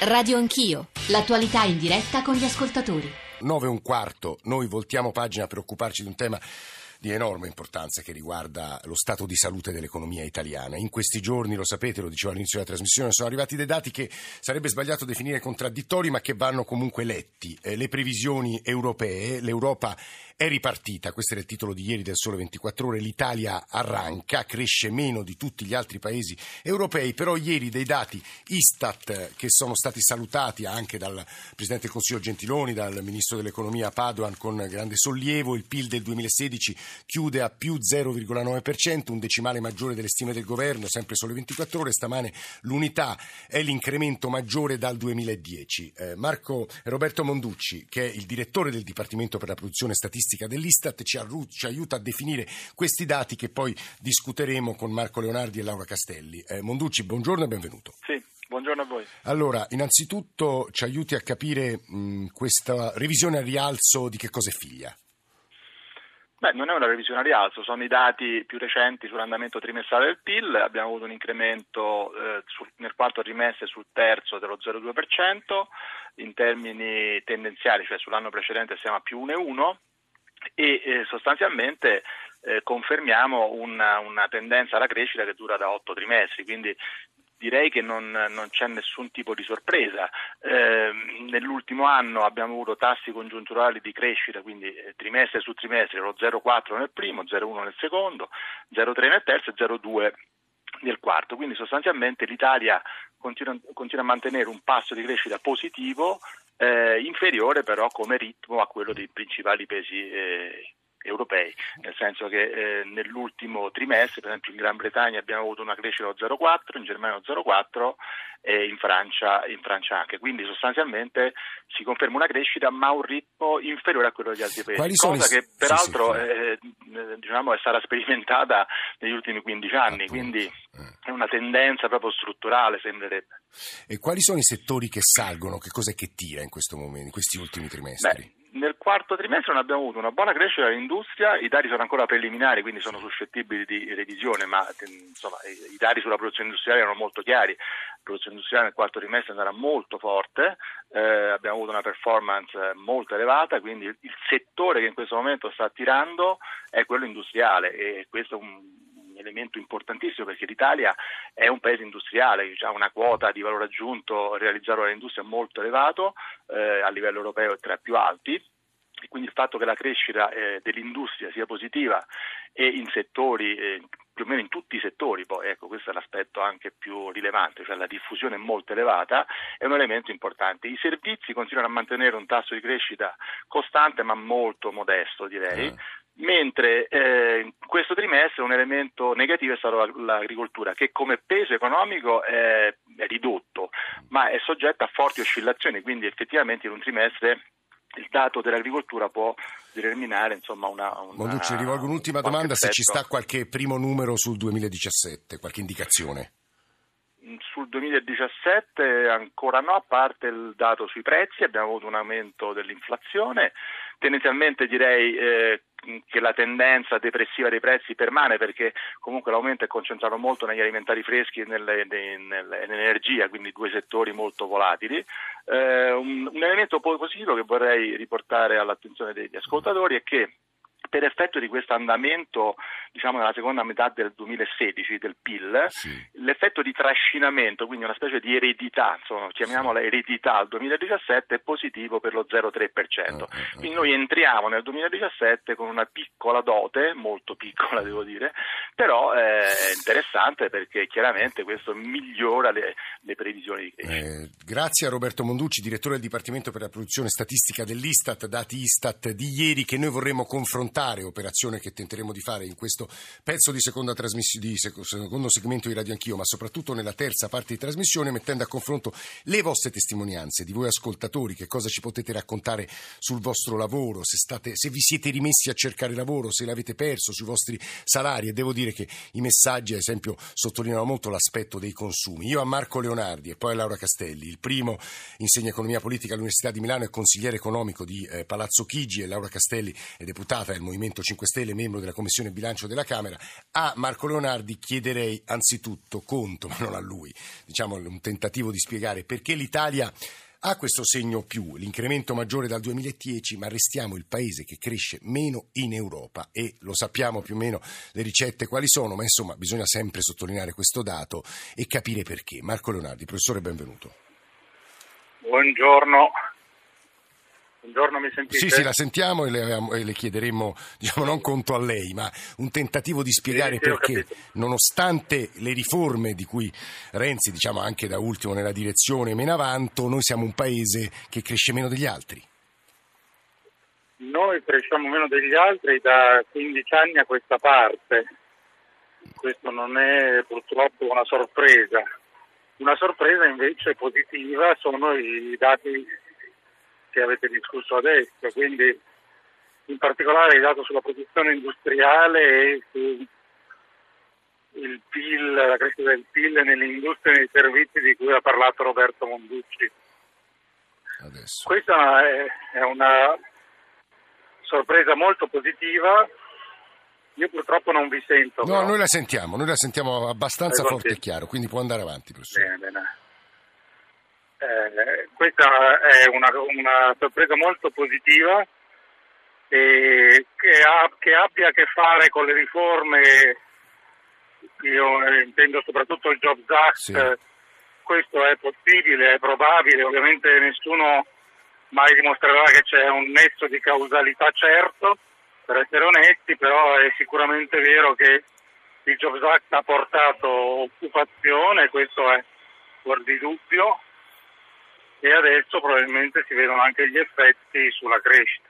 Radio Anch'io, l'attualità in diretta con gli ascoltatori. 9 e un quarto, noi voltiamo pagina per occuparci di un tema di enorme importanza che riguarda lo stato di salute dell'economia italiana. In questi giorni, lo sapete, lo dicevo all'inizio della trasmissione, sono arrivati dei dati che sarebbe sbagliato definire contraddittori, ma che vanno comunque letti. Eh, le previsioni europee, l'Europa è ripartita, questo era il titolo di ieri del Sole 24 Ore, l'Italia arranca, cresce meno di tutti gli altri paesi europei, però ieri dei dati Istat che sono stati salutati anche dal Presidente del Consiglio Gentiloni, dal Ministro dell'Economia Padoan con grande sollievo, il PIL del 2016 chiude a più 0,9%, un decimale maggiore delle stime del governo, sempre Sole 24 Ore, stamane l'unità è l'incremento maggiore dal 2010. Eh, Marco Roberto Monducci, che è il direttore del Dipartimento per la produzione statistica, dell'Istat ci, arru- ci, aiuta a definire questi dati che poi discuteremo con Marco Leonardi e Laura Castelli. Eh, Monducci, buongiorno e benvenuto. Sì. Buongiorno a voi. Allora, innanzitutto ci aiuti a capire mh, questa revisione al rialzo di che cosa è figlia? Beh, non è una revisione a rialzo, sono i dati più recenti sull'andamento trimestrale del PIL, abbiamo avuto un incremento eh, sul, nel quarto trimestre sul terzo dello 0,2%, in termini tendenziali, cioè sull'anno precedente siamo a più 1,1%, e eh, sostanzialmente eh, confermiamo una, una, tendenza alla crescita che dura da otto trimestri, quindi direi che non, non c'è nessun tipo di sorpresa. Eh, nell'ultimo anno abbiamo avuto tassi congiunturali di crescita, quindi eh, trimestre su trimestre, lo 0,4 nel primo, 0,1 nel secondo, 0,3 nel terzo e 0,2 nel quarto, quindi sostanzialmente l'Italia continua, continua, a mantenere un passo di crescita positivo eh, inferiore però come ritmo a quello dei principali paesi eh, europei, nel senso che eh, nell'ultimo trimestre, per esempio in Gran Bretagna abbiamo avuto una crescita dello 0,4, in Germania lo 0,4 e in Francia, in Francia, anche, quindi sostanzialmente si conferma una crescita ma a un ritmo inferiore a quello degli altri paesi, cosa che peraltro sì, sì, eh, diciamo, è stata sperimentata negli ultimi 15 anni, Appunto. quindi eh. è una tendenza proprio strutturale sembrerebbe. E quali sono i settori che salgono? Che cos'è che tira in questo momento, in questi ultimi trimestri? Beh, quarto trimestre non abbiamo avuto una buona crescita dell'industria, i dati sono ancora preliminari, quindi sono suscettibili di revisione, ma insomma, i dati sulla produzione industriale erano molto chiari. La produzione industriale nel quarto trimestre sarà molto forte, eh, abbiamo avuto una performance molto elevata, quindi il settore che in questo momento sta attirando è quello industriale e questo è un elemento importantissimo perché l'Italia è un paese industriale, ha una quota di valore aggiunto realizzato dall'industria molto elevato, eh, a livello europeo è tra i più alti. Quindi il fatto che la crescita eh, dell'industria sia positiva e in settori eh, più o meno in tutti i settori, poi ecco questo è l'aspetto anche più rilevante, cioè la diffusione è molto elevata, è un elemento importante. I servizi continuano a mantenere un tasso di crescita costante ma molto modesto direi, eh mentre eh, in questo trimestre un elemento negativo è stato l'agricoltura che come peso economico è, è ridotto ma è soggetta a forti oscillazioni quindi effettivamente in un trimestre il dato dell'agricoltura può determinare insomma una, una Monducci, rivolgo un'ultima domanda effetto. se ci sta qualche primo numero sul 2017 qualche indicazione sul 2017 ancora no, a parte il dato sui prezzi, abbiamo avuto un aumento dell'inflazione, tendenzialmente direi eh, che la tendenza depressiva dei prezzi permane perché comunque l'aumento è concentrato molto negli alimentari freschi e nell'energia, quindi due settori molto volatili. Eh, un, un elemento positivo che vorrei riportare all'attenzione degli ascoltatori è che per effetto di questo andamento, diciamo nella seconda metà del 2016 del PIL, sì. l'effetto di trascinamento, quindi una specie di eredità, insomma, chiamiamola eredità al 2017, è positivo per lo 0,3%. Uh, uh, quindi noi entriamo nel 2017 con una piccola dote, molto piccola devo dire, però è interessante perché chiaramente questo migliora le, le previsioni di crescita. Eh, grazie a Roberto Monducci, direttore del Dipartimento per la produzione statistica dell'Istat, dati Istat di ieri che noi vorremmo confrontare affrontare, operazione che tenteremo di fare in questo pezzo di, seconda trasmissione, di secondo segmento di Radio Anch'io, ma soprattutto nella terza parte di trasmissione, mettendo a confronto le vostre testimonianze di voi ascoltatori, che cosa ci potete raccontare sul vostro lavoro, se, state, se vi siete rimessi a cercare lavoro, se l'avete perso, sui vostri salari. E devo dire che i messaggi, ad esempio, sottolineano molto l'aspetto dei consumi. Io a Marco Leonardi e poi a Laura Castelli, il primo insegna economia politica all'Università di Milano e consigliere economico di eh, Palazzo Chigi e Laura Castelli è deputata del Movimento 5 Stelle, membro della Commissione Bilancio della Camera. A Marco Leonardi chiederei anzitutto conto, ma non a lui, diciamo un tentativo di spiegare perché l'Italia ha questo segno più, l'incremento maggiore dal 2010, ma restiamo il paese che cresce meno in Europa e lo sappiamo più o meno le ricette quali sono, ma insomma bisogna sempre sottolineare questo dato e capire perché. Marco Leonardi, professore, benvenuto. Buongiorno. Buongiorno, mi sentite? Sì, sì, la sentiamo e le, e le chiederemmo, diciamo, non conto a lei, ma un tentativo di spiegare sì, perché, nonostante le riforme di cui Renzi, diciamo anche da ultimo nella direzione Menavanto, noi siamo un paese che cresce meno degli altri. Noi cresciamo meno degli altri da 15 anni a questa parte. Questo non è purtroppo una sorpresa. Una sorpresa invece positiva sono i dati che avete discusso adesso, quindi in particolare il dato sulla produzione industriale e sul PIL, la crescita del PIL nelle industrie e nei servizi di cui ha parlato Roberto Monducci. Adesso. Questa è una sorpresa molto positiva. Io purtroppo non vi sento. No, però. noi la sentiamo, noi la sentiamo abbastanza forte e chiaro, quindi può andare avanti, professore. Bene, bene. Eh, questa è una, una, sorpresa molto positiva e che, ha, che, abbia a che fare con le riforme, io intendo soprattutto il Jobs Act, sì. questo è possibile, è probabile, ovviamente nessuno mai dimostrerà che c'è un nesso di causalità certo, per essere onesti, però è sicuramente vero che il Jobs Act ha portato occupazione, questo è fuori di dubbio, e adesso probabilmente si vedono anche gli effetti sulla crescita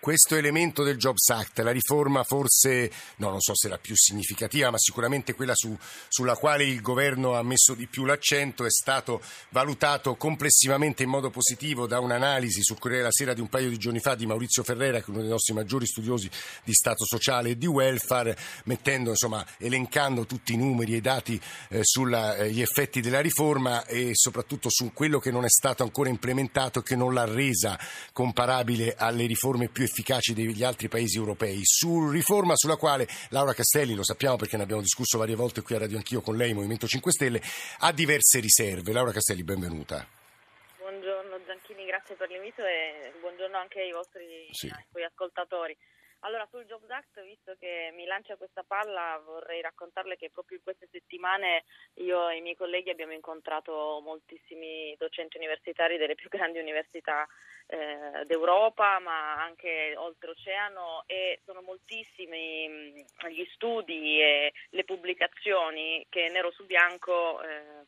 questo elemento del Jobs Act, la riforma forse, no, non so se la più significativa, ma sicuramente quella su, sulla quale il governo ha messo di più l'accento, è stato valutato complessivamente in modo positivo da un'analisi sul Corriere della Sera di un paio di giorni fa di Maurizio Ferrera, che è uno dei nostri maggiori studiosi di Stato sociale e di welfare, mettendo, insomma, elencando tutti i numeri e i dati eh, sugli eh, effetti della riforma e soprattutto su quello che non è stato ancora implementato e che non l'ha resa comparabile alle riforme più efficaci degli altri paesi europei, su riforma sulla quale Laura Castelli, lo sappiamo perché ne abbiamo discusso varie volte qui a Radio Anch'io con lei, Movimento 5 Stelle, ha diverse riserve. Laura Castelli, benvenuta. Buongiorno Gianchini, grazie per l'invito e buongiorno anche ai vostri sì. ai ascoltatori. Allora, sul Jobs Act, visto che mi lancia questa palla, vorrei raccontarle che proprio in queste settimane io e i miei colleghi abbiamo incontrato moltissimi docenti universitari delle più grandi università eh, d'Europa, ma anche oltreoceano e sono moltissimi mh, gli studi e le pubblicazioni che nero su bianco eh,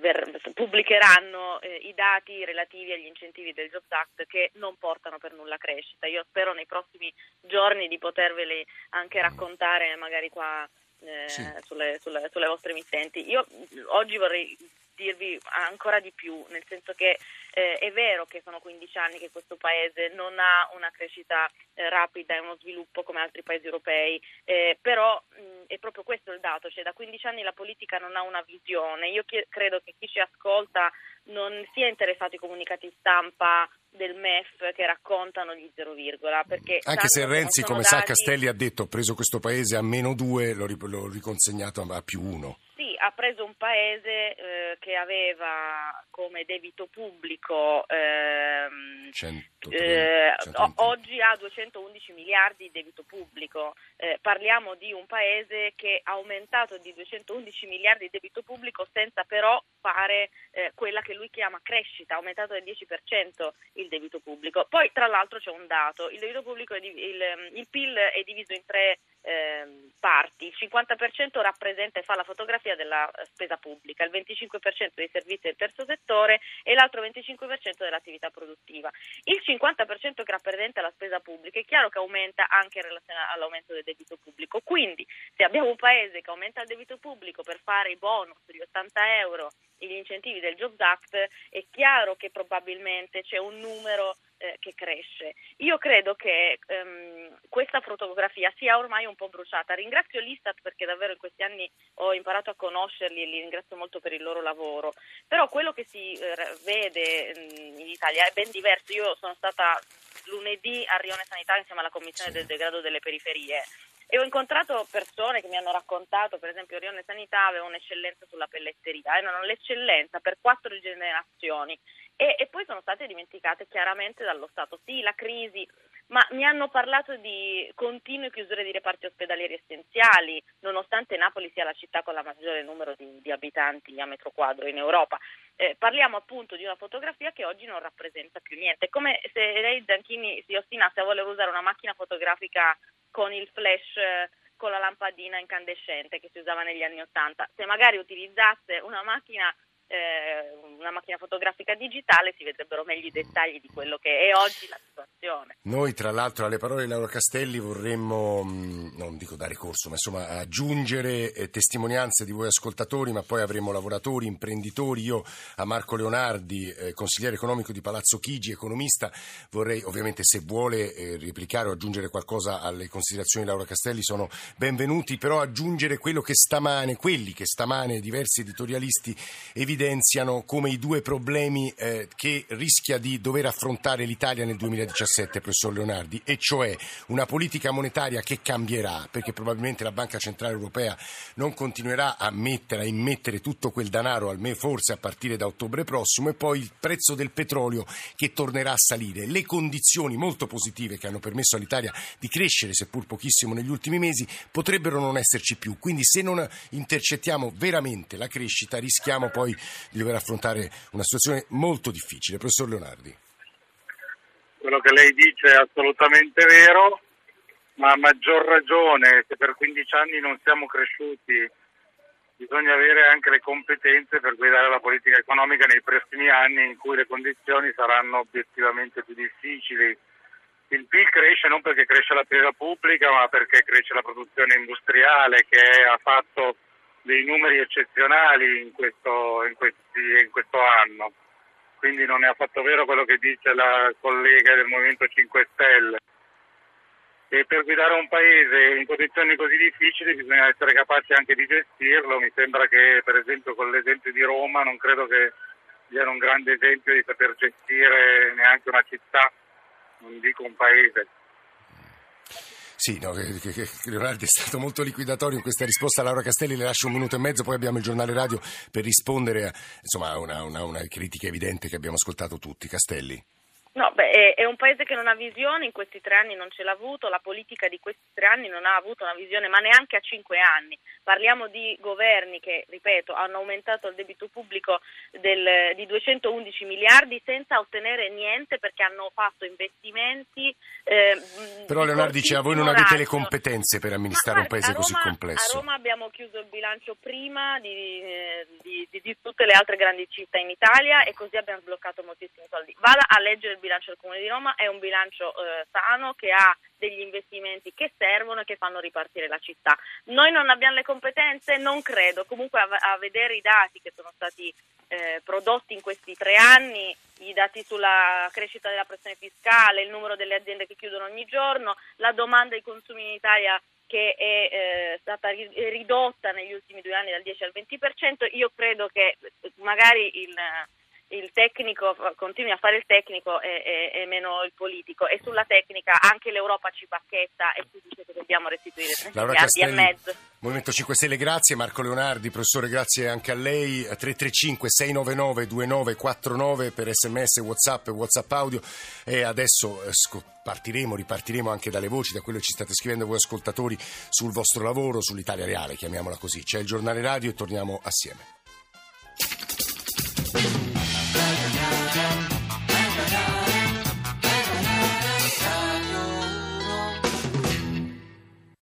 ver- pubblicheranno eh, i dati relativi agli incentivi del Jobs Act che non portano per nulla crescita. Io spero nei prossimi giorni di poterveli anche raccontare magari qua eh, sì. sulle, sulle, sulle, vostre emittenti. Io oggi vorrei dirvi ancora di più, nel senso che eh, è vero che sono 15 anni che questo paese non ha una crescita eh, rapida e uno sviluppo come altri paesi europei, eh, però mh, è proprio questo il dato, cioè da 15 anni la politica non ha una visione. Io chi- credo che chi ci ascolta non sia interessato ai comunicati stampa del MEF che raccontano gli zero virgola. Anche se Renzi, come dati... sa, Castelli ha detto ho preso questo paese a meno due, l'ho, riconsegnato a più uno ha preso un paese eh, che aveva come debito pubblico ehm, 100, eh, oggi ha 211 miliardi di debito pubblico. Eh, parliamo di un paese che ha aumentato di 211 miliardi di debito pubblico senza però fare eh, quella che lui chiama crescita, ha aumentato del 10% il debito pubblico. Poi tra l'altro c'è un dato, il debito pubblico, il, il PIL è diviso in tre eh, parti, il 50% rappresenta e fa la fotografia della eh, spesa pubblica, il 25% dei servizi del terzo settore e l'altro 25% dell'attività produttiva. Il 50% che rappresenta la spesa pubblica è chiaro che aumenta anche in relazione all'aumento del debito pubblico, quindi se abbiamo un paese che aumenta il debito pubblico per fare i bonus di 80 euro e gli incentivi del Jobs Act, è chiaro che probabilmente c'è un numero eh, che cresce. Io credo che ehm, questa fotografia sia ormai un po' bruciata. Ringrazio l'Istat perché davvero in questi anni ho imparato a conoscerli e li ringrazio molto per il loro lavoro, però quello che si eh, vede mm, in Italia è ben diverso. Io sono stata lunedì a Rione Sanità insieme alla Commissione del degrado delle periferie e ho incontrato persone che mi hanno raccontato, per esempio Rione Sanità aveva un'eccellenza sulla pelletteria, erano l'eccellenza per quattro generazioni e, e poi sono state dimenticate chiaramente dallo Stato. Sì, la crisi, ma mi hanno parlato di continue chiusure di reparti ospedalieri essenziali, nonostante Napoli sia la città con la maggiore numero di, di abitanti a metro quadro in Europa. Eh, parliamo appunto di una fotografia che oggi non rappresenta più niente. È come se lei Zanchini si ostinasse a voler usare una macchina fotografica con il flash eh, con la lampadina incandescente che si usava negli anni Ottanta. Se magari utilizzasse una macchina eh, una macchina fotografica digitale si vedrebbero meglio i dettagli di quello che è oggi la situazione. Noi tra l'altro alle parole di Laura Castelli vorremmo, mm, non dico dare corso, ma insomma aggiungere eh, testimonianze di voi ascoltatori, ma poi avremo lavoratori, imprenditori, io a Marco Leonardi, eh, consigliere economico di Palazzo Chigi, economista, vorrei ovviamente se vuole eh, replicare o aggiungere qualcosa alle considerazioni di Laura Castelli sono benvenuti, però aggiungere quello che stamane, quelli che stamane diversi editorialisti evidenziano evidenziano come i due problemi eh, che rischia di dover affrontare l'Italia nel 2017, professor Leonardi, e cioè una politica monetaria che cambierà, perché probabilmente la Banca Centrale Europea non continuerà a mettere, a immettere tutto quel denaro, forse a partire da ottobre prossimo, e poi il prezzo del petrolio che tornerà a salire. Le condizioni molto positive che hanno permesso all'Italia di crescere, seppur pochissimo negli ultimi mesi, potrebbero non esserci più. Quindi se non intercettiamo veramente la crescita rischiamo poi di dover affrontare una situazione molto difficile. Professor Leonardi. Quello che lei dice è assolutamente vero, ma a maggior ragione se per 15 anni non siamo cresciuti bisogna avere anche le competenze per guidare la politica economica nei prossimi anni in cui le condizioni saranno obiettivamente più difficili. Il PIL cresce non perché cresce la spesa pubblica, ma perché cresce la produzione industriale che ha fatto dei numeri eccezionali in questo, in, questi, in questo anno, quindi non è affatto vero quello che dice la collega del Movimento 5 Stelle. E per guidare un paese in condizioni così difficili bisogna essere capaci anche di gestirlo. Mi sembra che, per esempio, con l'esempio di Roma, non credo che sia un grande esempio di saper gestire neanche una città, non dico un paese. Sì, no, Leonardo è stato molto liquidatorio in questa risposta. Laura Castelli le lascio un minuto e mezzo, poi abbiamo il giornale radio per rispondere a insomma, una, una, una critica evidente che abbiamo ascoltato tutti. Castelli. No, è, è, un paese che non ha visione, in questi tre anni non ce l'ha avuto, la politica di questi tre anni non ha avuto una visione, ma neanche a cinque anni. Parliamo di governi che, ripeto, hanno aumentato il debito pubblico del, di 211 miliardi senza ottenere niente perché hanno fatto investimenti. Eh, Però Leonardo dice a voi non avete le competenze per amministrare ma, un paese Roma, così complesso. A Roma abbiamo chiuso il bilancio prima di, eh, di, di, di tutte le altre grandi città in Italia e così abbiamo sbloccato moltissimi soldi. Vada a leggere bilancio del Comune di Roma è un bilancio eh, sano che ha degli investimenti che servono e che fanno ripartire la città. Noi non abbiamo le competenze? Non credo, comunque a, a vedere i dati che sono stati eh, prodotti in questi tre anni, i dati sulla crescita della pressione fiscale, il numero delle aziende che chiudono ogni giorno, la domanda dei consumi in Italia che è eh, stata ridotta negli ultimi due anni dal 10 al 20%, io credo che magari il il tecnico continui a fare il tecnico e, e, e, meno il politico e sulla tecnica anche l'Europa ci pacchetta e ci dice che dobbiamo restituire 30 miliardi e mezzo. Movimento 5 Stelle, grazie Marco Leonardi, professore, grazie anche a lei. 335 699 2949 per sms, whatsapp e whatsapp audio e adesso eh, partiremo, ripartiremo anche dalle voci, da quello che ci state scrivendo voi ascoltatori sul vostro lavoro, sull'Italia reale, chiamiamola così. C'è il giornale radio e torniamo assieme. Jam.